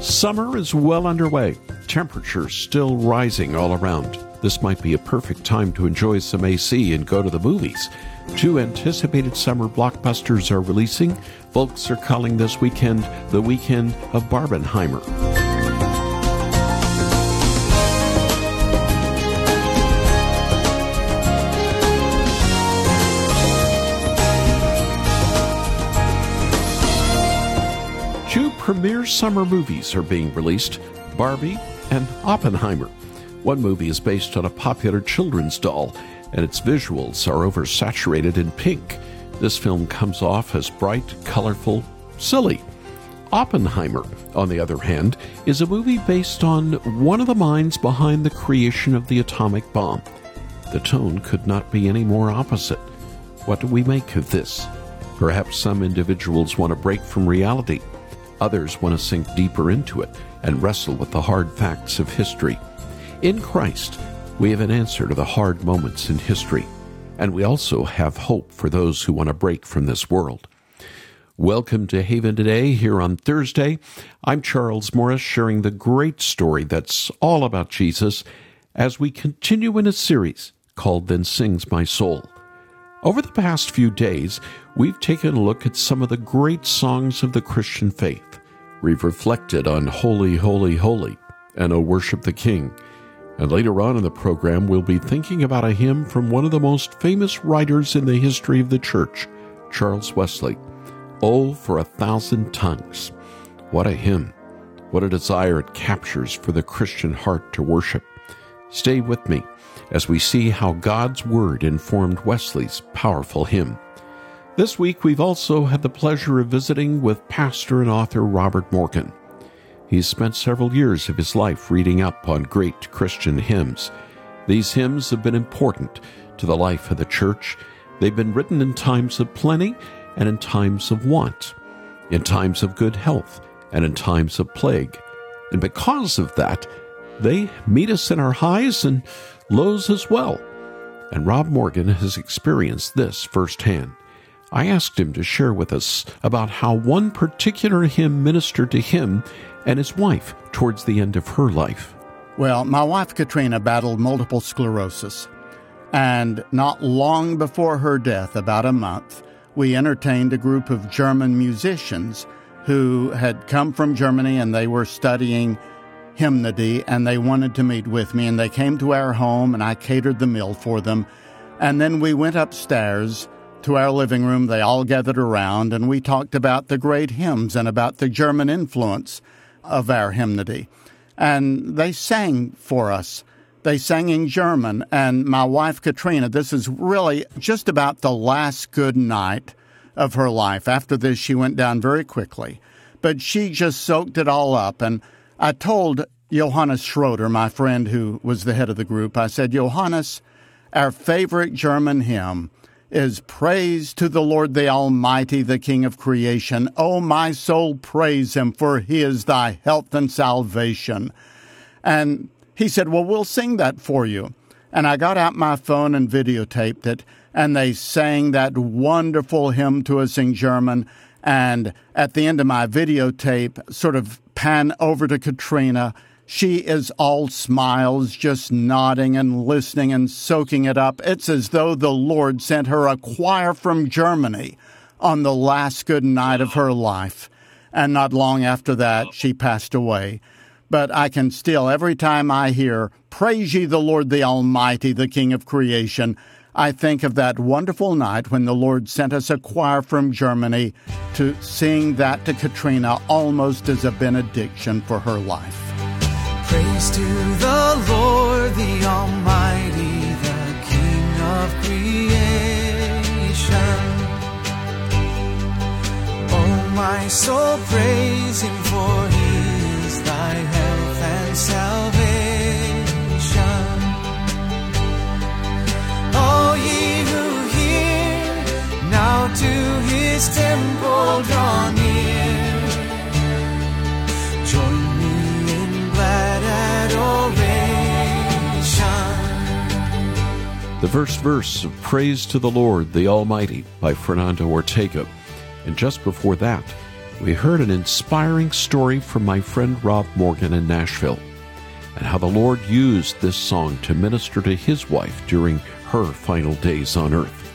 Summer is well underway. Temperatures still rising all around. This might be a perfect time to enjoy some AC and go to the movies. Two anticipated summer blockbusters are releasing. Folks are calling this weekend the weekend of Barbenheimer. Summer movies are being released Barbie and Oppenheimer. One movie is based on a popular children's doll, and its visuals are oversaturated in pink. This film comes off as bright, colorful, silly. Oppenheimer, on the other hand, is a movie based on one of the minds behind the creation of the atomic bomb. The tone could not be any more opposite. What do we make of this? Perhaps some individuals want to break from reality. Others want to sink deeper into it and wrestle with the hard facts of history. In Christ, we have an answer to the hard moments in history, and we also have hope for those who want to break from this world. Welcome to Haven Today here on Thursday. I'm Charles Morris sharing the great story that's all about Jesus as we continue in a series called Then Sings My Soul. Over the past few days, we've taken a look at some of the great songs of the Christian faith. We've reflected on Holy, Holy, Holy and O Worship the King. And later on in the program, we'll be thinking about a hymn from one of the most famous writers in the history of the church, Charles Wesley. Oh, for a thousand tongues. What a hymn. What a desire it captures for the Christian heart to worship. Stay with me as we see how God's Word informed Wesley's powerful hymn. This week, we've also had the pleasure of visiting with pastor and author Robert Morgan. He's spent several years of his life reading up on great Christian hymns. These hymns have been important to the life of the church. They've been written in times of plenty and in times of want, in times of good health and in times of plague. And because of that, they meet us in our highs and lows as well. And Rob Morgan has experienced this firsthand. I asked him to share with us about how one particular hymn ministered to him and his wife towards the end of her life. Well, my wife Katrina battled multiple sclerosis. And not long before her death, about a month, we entertained a group of German musicians who had come from Germany and they were studying hymnody and they wanted to meet with me. And they came to our home and I catered the meal for them. And then we went upstairs to our living room. They all gathered around and we talked about the great hymns and about the German influence of our hymnody. And they sang for us. They sang in German. And my wife, Katrina, this is really just about the last good night of her life. After this, she went down very quickly. But she just soaked it all up. And I told Johannes Schroeder, my friend who was the head of the group, I said, Johannes, our favorite German hymn is praise to the Lord the Almighty, the King of creation. O my soul, praise him, for he is thy health and salvation. And he said, Well, we'll sing that for you. And I got out my phone and videotaped it, and they sang that wonderful hymn to us in German. And at the end of my videotape, sort of pan over to Katrina she is all smiles, just nodding and listening and soaking it up. It's as though the Lord sent her a choir from Germany on the last good night of her life. And not long after that, she passed away. But I can still, every time I hear, Praise ye the Lord the Almighty, the King of creation, I think of that wonderful night when the Lord sent us a choir from Germany to sing that to Katrina almost as a benediction for her life. Praise to the Lord, the Almighty, the King of creation. Oh, my soul, praise him, for he is thy health and salvation. All ye who hear, now to his temple draw near. The first verse of Praise to the Lord, the Almighty by Fernando Ortega. And just before that, we heard an inspiring story from my friend Rob Morgan in Nashville and how the Lord used this song to minister to his wife during her final days on earth.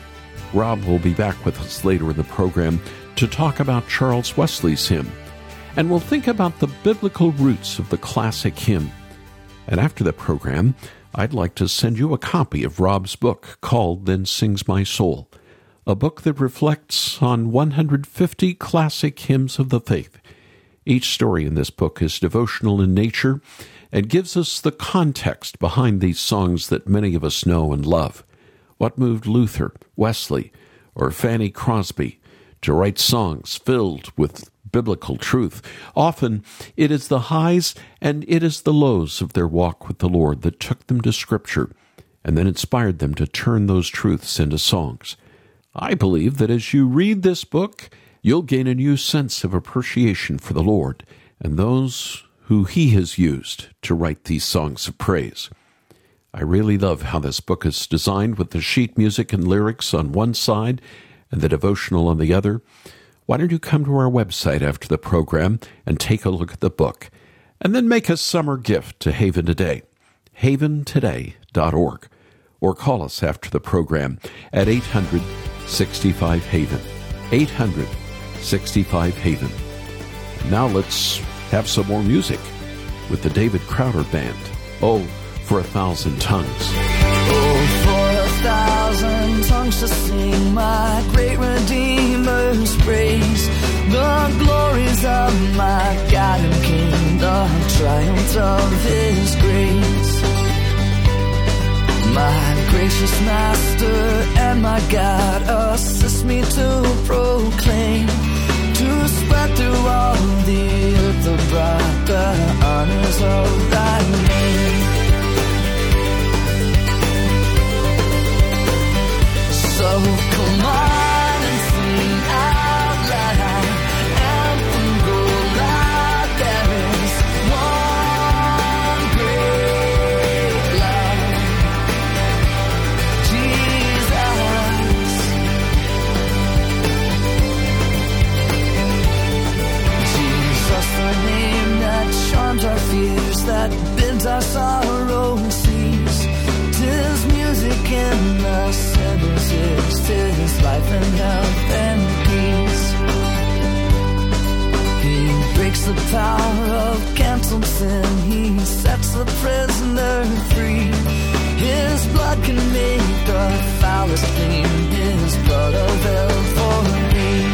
Rob will be back with us later in the program to talk about Charles Wesley's hymn, and we'll think about the biblical roots of the classic hymn. And after the program, I'd like to send you a copy of Rob's book called Then Sings My Soul, a book that reflects on 150 classic hymns of the faith. Each story in this book is devotional in nature and gives us the context behind these songs that many of us know and love. What moved Luther, Wesley, or Fanny Crosby to write songs filled with biblical truth? Often it is the highs and it is the lows of their walk with the Lord that took them to Scripture and then inspired them to turn those truths into songs. I believe that as you read this book, you'll gain a new sense of appreciation for the Lord and those who he has used to write these songs of praise. I really love how this book is designed with the sheet music and lyrics on one side and the devotional on the other. Why don't you come to our website after the program and take a look at the book, and then make a summer gift to Haven Today, haventoday.org, or call us after the program at 800 65 Haven. 800 65 Haven. Now let's have some more music with the David Crowder Band. Oh, for a thousand tongues. Oh, for a thousand tongues to sing my great Redeemer's praise. The glories of my God and King, the triumph of His grace. My gracious Master and my God, assist me to proclaim to spread through all the earth the honors of thy name. Our sorrow cease. Tis music in the ears, tis life and health and peace. He breaks the power of canceled sin, he sets the prisoner free. His blood can make the foulest clean, his blood availed for me.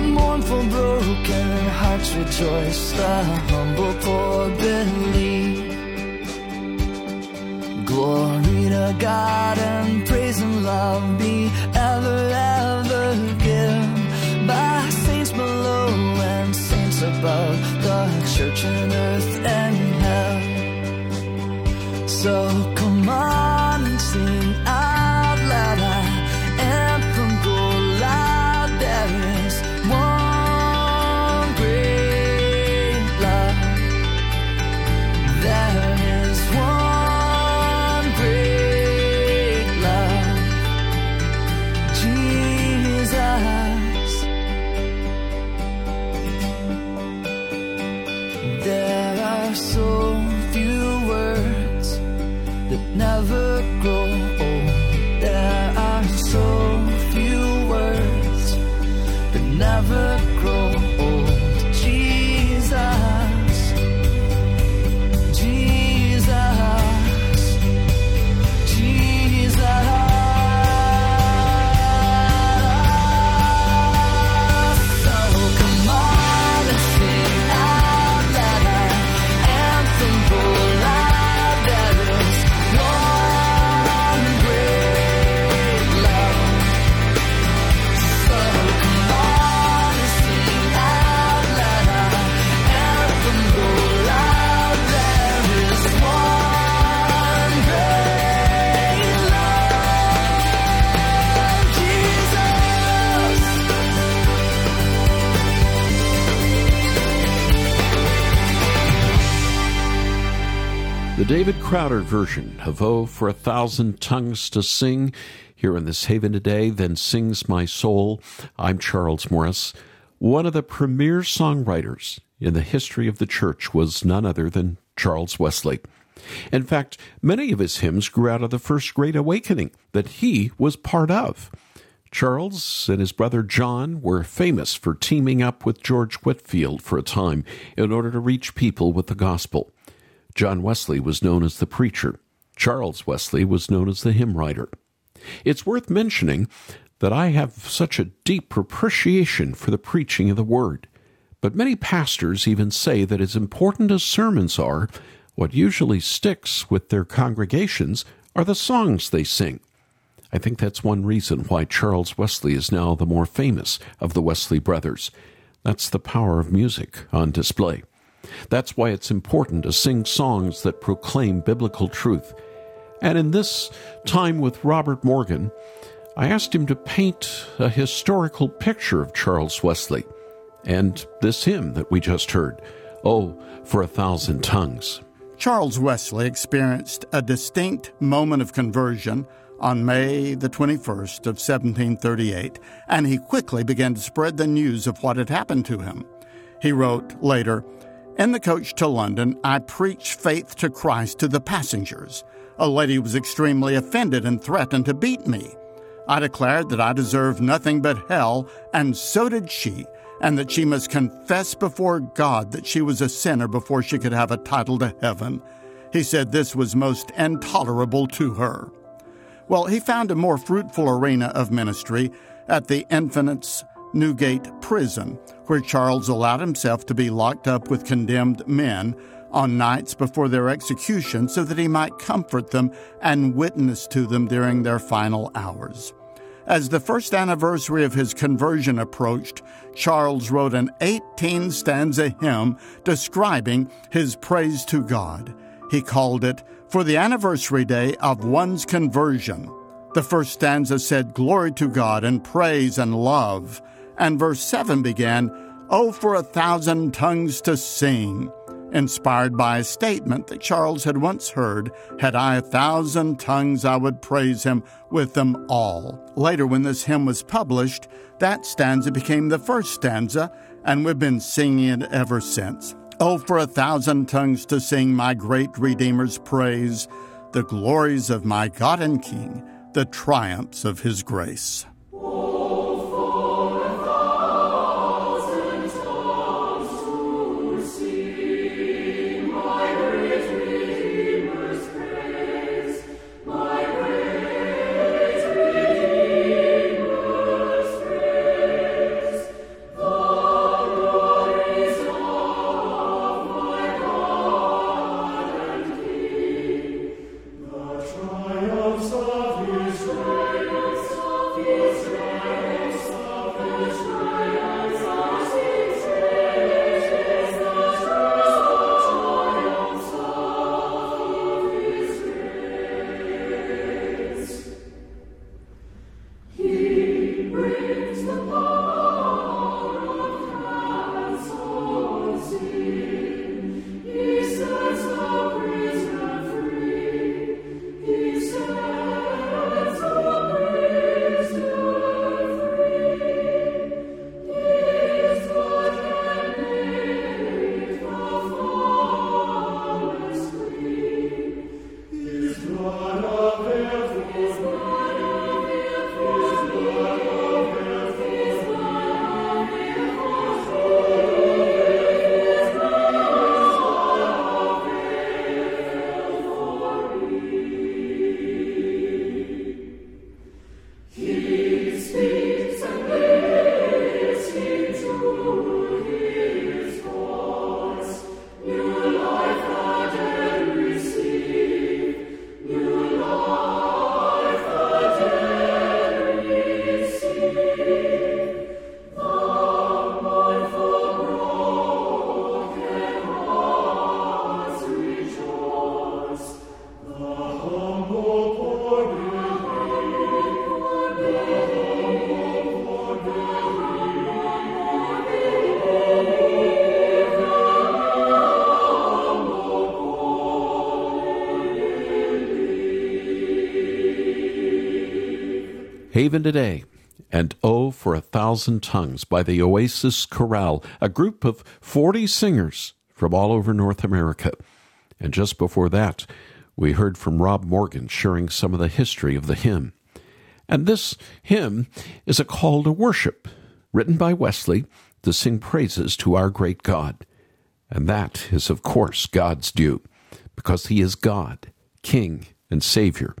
Mournful, broken hearts rejoice, the humble poor believe. Glory to God and praise and love be ever, ever given by saints below and saints above, the church and earth and hell. So so few words that never David Crowder version of Oh for a Thousand Tongues to Sing here in this haven today, then sings my soul. I'm Charles Morris. One of the premier songwriters in the history of the church was none other than Charles Wesley. In fact, many of his hymns grew out of the First Great Awakening that he was part of. Charles and his brother John were famous for teaming up with George Whitefield for a time in order to reach people with the gospel. John Wesley was known as the preacher. Charles Wesley was known as the hymn writer. It's worth mentioning that I have such a deep appreciation for the preaching of the word. But many pastors even say that as important as sermons are, what usually sticks with their congregations are the songs they sing. I think that's one reason why Charles Wesley is now the more famous of the Wesley brothers. That's the power of music on display. That's why it's important to sing songs that proclaim biblical truth. And in this time with Robert Morgan, I asked him to paint a historical picture of Charles Wesley and this hymn that we just heard, Oh, for a Thousand Tongues. Charles Wesley experienced a distinct moment of conversion on May the 21st of 1738, and he quickly began to spread the news of what had happened to him. He wrote later, In the coach to London, I preached faith to Christ to the passengers. A lady was extremely offended and threatened to beat me. I declared that I deserved nothing but hell, and so did she, and that she must confess before God that she was a sinner before she could have a title to heaven. He said this was most intolerable to her. Well, he found a more fruitful arena of ministry at the Infants Newgate prison, where Charles allowed himself to be locked up with condemned men on nights before their execution so that he might comfort them and witness to them during their final hours. As the first anniversary of his conversion approached, Charles wrote an 18 stanza hymn describing his praise to God. He called it For the Anniversary Day of One's Conversion. The first stanza said, Glory to God and praise and love. And verse 7 began, Oh, for a thousand tongues to sing, inspired by a statement that Charles had once heard Had I a thousand tongues, I would praise him with them all. Later, when this hymn was published, that stanza became the first stanza, and we've been singing it ever since. Oh, for a thousand tongues to sing my great Redeemer's praise, the glories of my God and King, the triumphs of his grace. triumphs of his grace, Haven Today, and Oh for a Thousand Tongues by the Oasis Chorale, a group of 40 singers from all over North America. And just before that, we heard from Rob Morgan sharing some of the history of the hymn. And this hymn is a call to worship, written by Wesley to sing praises to our great God. And that is, of course, God's due, because He is God, King, and Savior.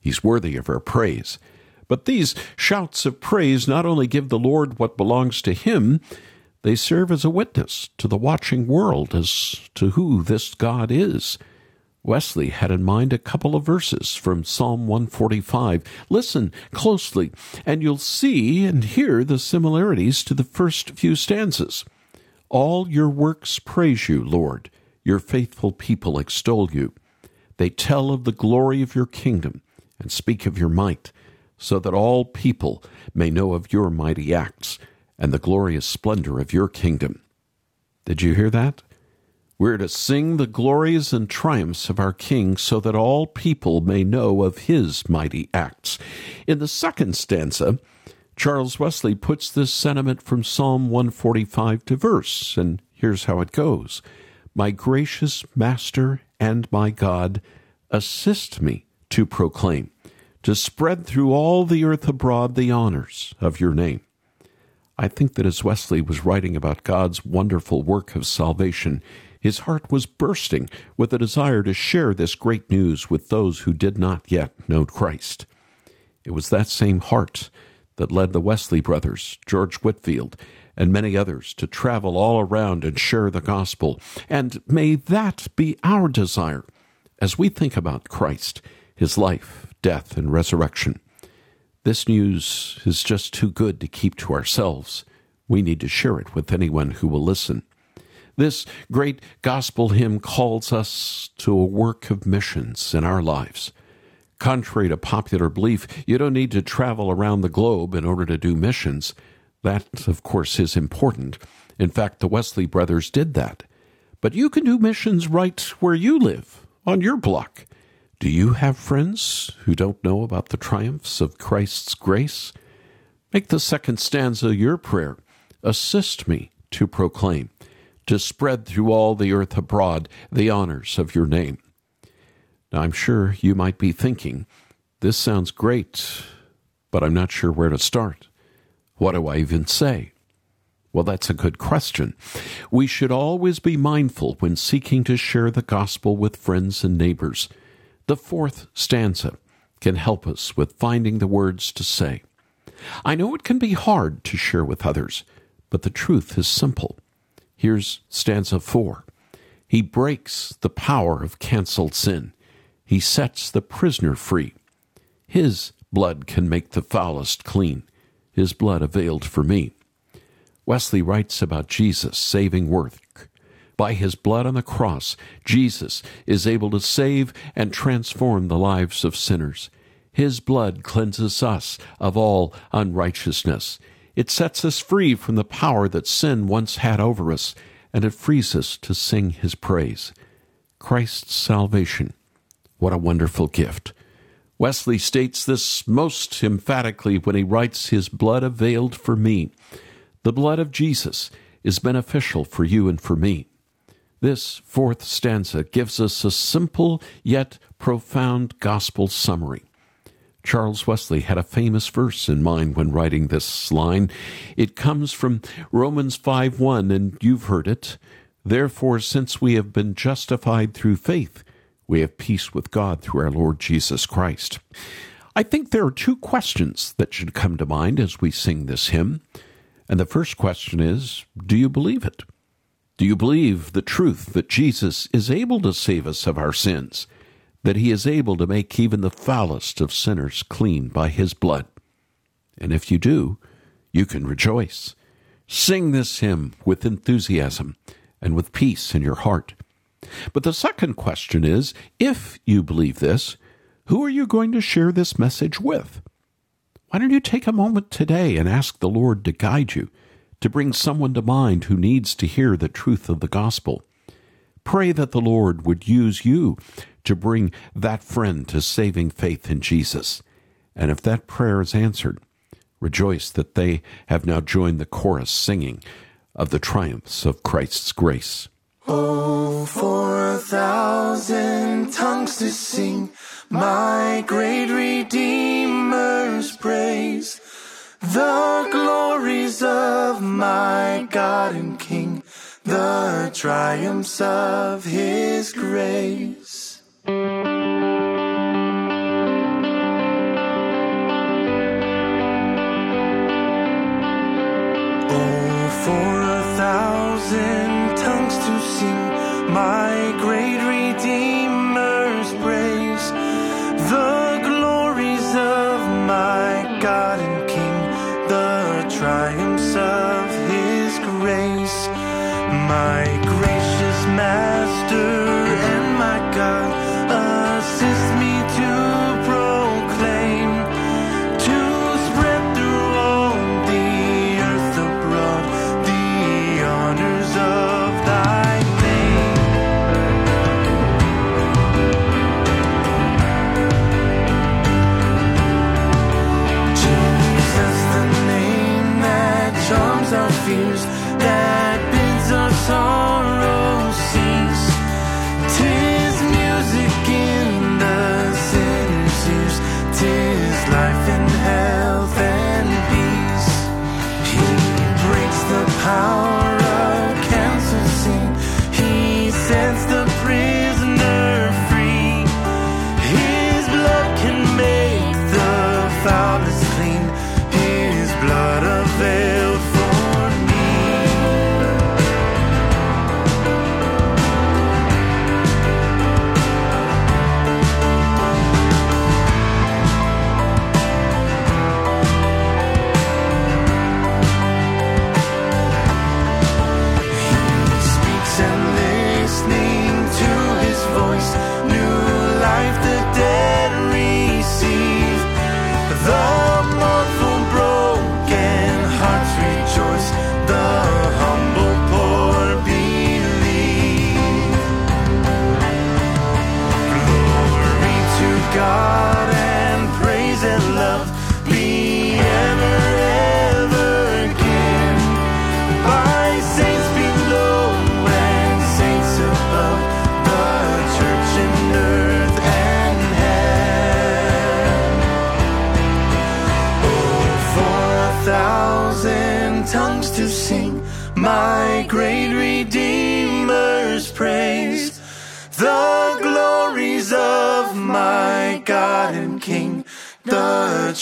He's worthy of our praise. But these shouts of praise not only give the Lord what belongs to Him, they serve as a witness to the watching world as to who this God is. Wesley had in mind a couple of verses from Psalm 145. Listen closely, and you'll see and hear the similarities to the first few stanzas. All your works praise you, Lord. Your faithful people extol you. They tell of the glory of your kingdom and speak of your might, so that all people may know of your mighty acts and the glorious splendor of your kingdom. Did you hear that? We're to sing the glories and triumphs of our King so that all people may know of his mighty acts. In the second stanza, Charles Wesley puts this sentiment from Psalm 145 to verse, and here's how it goes My gracious Master and my God, assist me to proclaim, to spread through all the earth abroad the honors of your name. I think that as Wesley was writing about God's wonderful work of salvation, his heart was bursting with a desire to share this great news with those who did not yet know Christ. It was that same heart that led the Wesley brothers, George Whitefield, and many others to travel all around and share the gospel. And may that be our desire as we think about Christ, his life, death, and resurrection. This news is just too good to keep to ourselves. We need to share it with anyone who will listen. This great gospel hymn calls us to a work of missions in our lives. Contrary to popular belief, you don't need to travel around the globe in order to do missions. That, of course, is important. In fact, the Wesley brothers did that. But you can do missions right where you live, on your block. Do you have friends who don't know about the triumphs of Christ's grace? Make the second stanza your prayer. Assist me to proclaim to spread through all the earth abroad the honors of your name. Now, I'm sure you might be thinking, this sounds great, but I'm not sure where to start. What do I even say? Well, that's a good question. We should always be mindful when seeking to share the gospel with friends and neighbors. The fourth stanza can help us with finding the words to say. I know it can be hard to share with others, but the truth is simple. Here's stanza four. He breaks the power of canceled sin. He sets the prisoner free. His blood can make the foulest clean. His blood availed for me. Wesley writes about Jesus' saving work. By his blood on the cross, Jesus is able to save and transform the lives of sinners. His blood cleanses us of all unrighteousness. It sets us free from the power that sin once had over us, and it frees us to sing his praise. Christ's salvation. What a wonderful gift. Wesley states this most emphatically when he writes, His blood availed for me. The blood of Jesus is beneficial for you and for me. This fourth stanza gives us a simple yet profound gospel summary. Charles Wesley had a famous verse in mind when writing this line. It comes from Romans 5 1, and you've heard it. Therefore, since we have been justified through faith, we have peace with God through our Lord Jesus Christ. I think there are two questions that should come to mind as we sing this hymn. And the first question is Do you believe it? Do you believe the truth that Jesus is able to save us of our sins? that he is able to make even the foulest of sinners clean by his blood. And if you do, you can rejoice. Sing this hymn with enthusiasm and with peace in your heart. But the second question is if you believe this, who are you going to share this message with? Why don't you take a moment today and ask the Lord to guide you, to bring someone to mind who needs to hear the truth of the gospel? Pray that the Lord would use you to bring that friend to saving faith in Jesus. And if that prayer is answered, rejoice that they have now joined the chorus singing of the triumphs of Christ's grace. Oh, for a thousand tongues to sing my great Redeemer's praise, the glories of my God and King, the triumphs of His grace.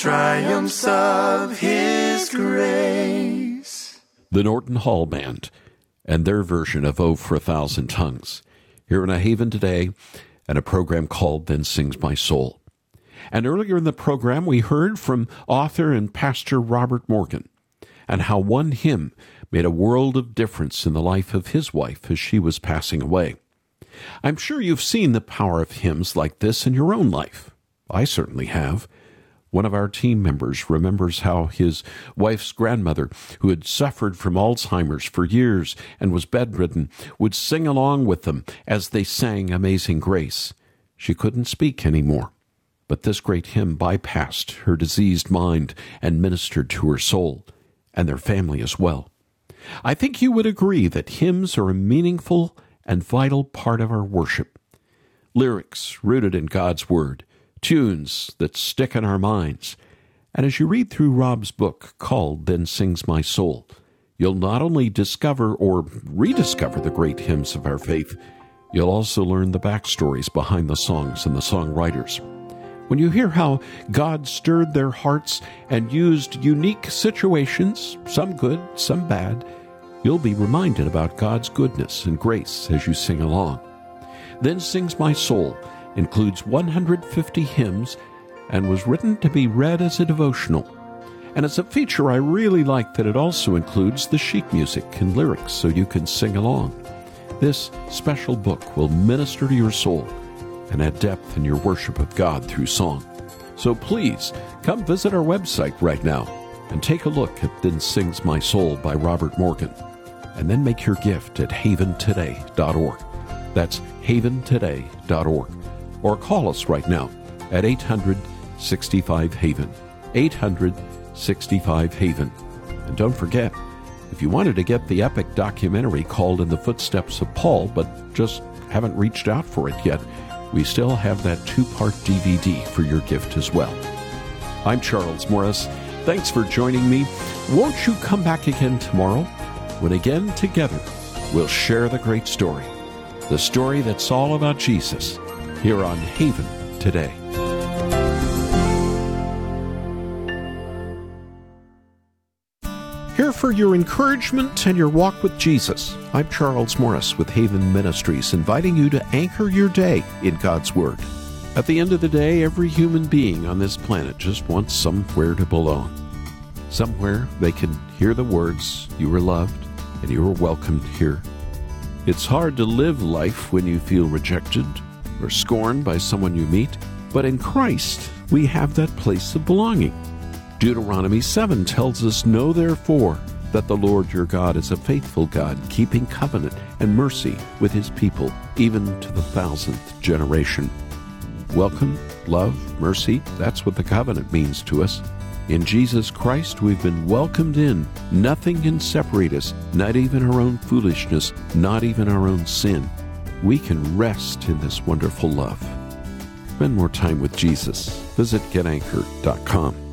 Triumphs of His grace. the Norton Hall Band and their version of Oh for a Thousand Tongues here in a haven today and a program called Then Sings My Soul. And earlier in the program, we heard from author and pastor Robert Morgan and how one hymn made a world of difference in the life of his wife as she was passing away. I'm sure you've seen the power of hymns like this in your own life. I certainly have. One of our team members remembers how his wife's grandmother, who had suffered from Alzheimer's for years and was bedridden, would sing along with them as they sang Amazing Grace. She couldn't speak anymore, but this great hymn bypassed her diseased mind and ministered to her soul and their family as well. I think you would agree that hymns are a meaningful and vital part of our worship. Lyrics rooted in God's Word, tunes that stick in our minds. And as you read through Rob's book called Then Sings My Soul, you'll not only discover or rediscover the great hymns of our faith, you'll also learn the backstories behind the songs and the songwriters. When you hear how God stirred their hearts and used unique situations, some good, some bad, you'll be reminded about God's goodness and grace as you sing along. Then Sings My Soul includes 150 hymns and was written to be read as a devotional. And as a feature, I really like that it also includes the sheet music and lyrics so you can sing along. This special book will minister to your soul and add depth in your worship of God through song. So please come visit our website right now and take a look at Then Sings My Soul by Robert Morgan, and then make your gift at haventoday.org. That's haventoday.org. Or call us right now at 800 65 Haven. 800 65 Haven. And don't forget, if you wanted to get the epic documentary called In the Footsteps of Paul, but just haven't reached out for it yet, we still have that two part DVD for your gift as well. I'm Charles Morris. Thanks for joining me. Won't you come back again tomorrow when again together we'll share the great story, the story that's all about Jesus here on Haven today. Here for your encouragement and your walk with Jesus. I'm Charles Morris with Haven Ministries, inviting you to anchor your day in God's Word. At the end of the day, every human being on this planet just wants somewhere to belong. Somewhere they can hear the words, You are loved and you are welcomed here. It's hard to live life when you feel rejected or scorned by someone you meet, but in Christ, we have that place of belonging. Deuteronomy 7 tells us, Know therefore that the Lord your God is a faithful God, keeping covenant and mercy with his people, even to the thousandth generation. Welcome, love, mercy, that's what the covenant means to us. In Jesus Christ, we've been welcomed in. Nothing can separate us, not even our own foolishness, not even our own sin. We can rest in this wonderful love. Spend more time with Jesus. Visit getanchor.com.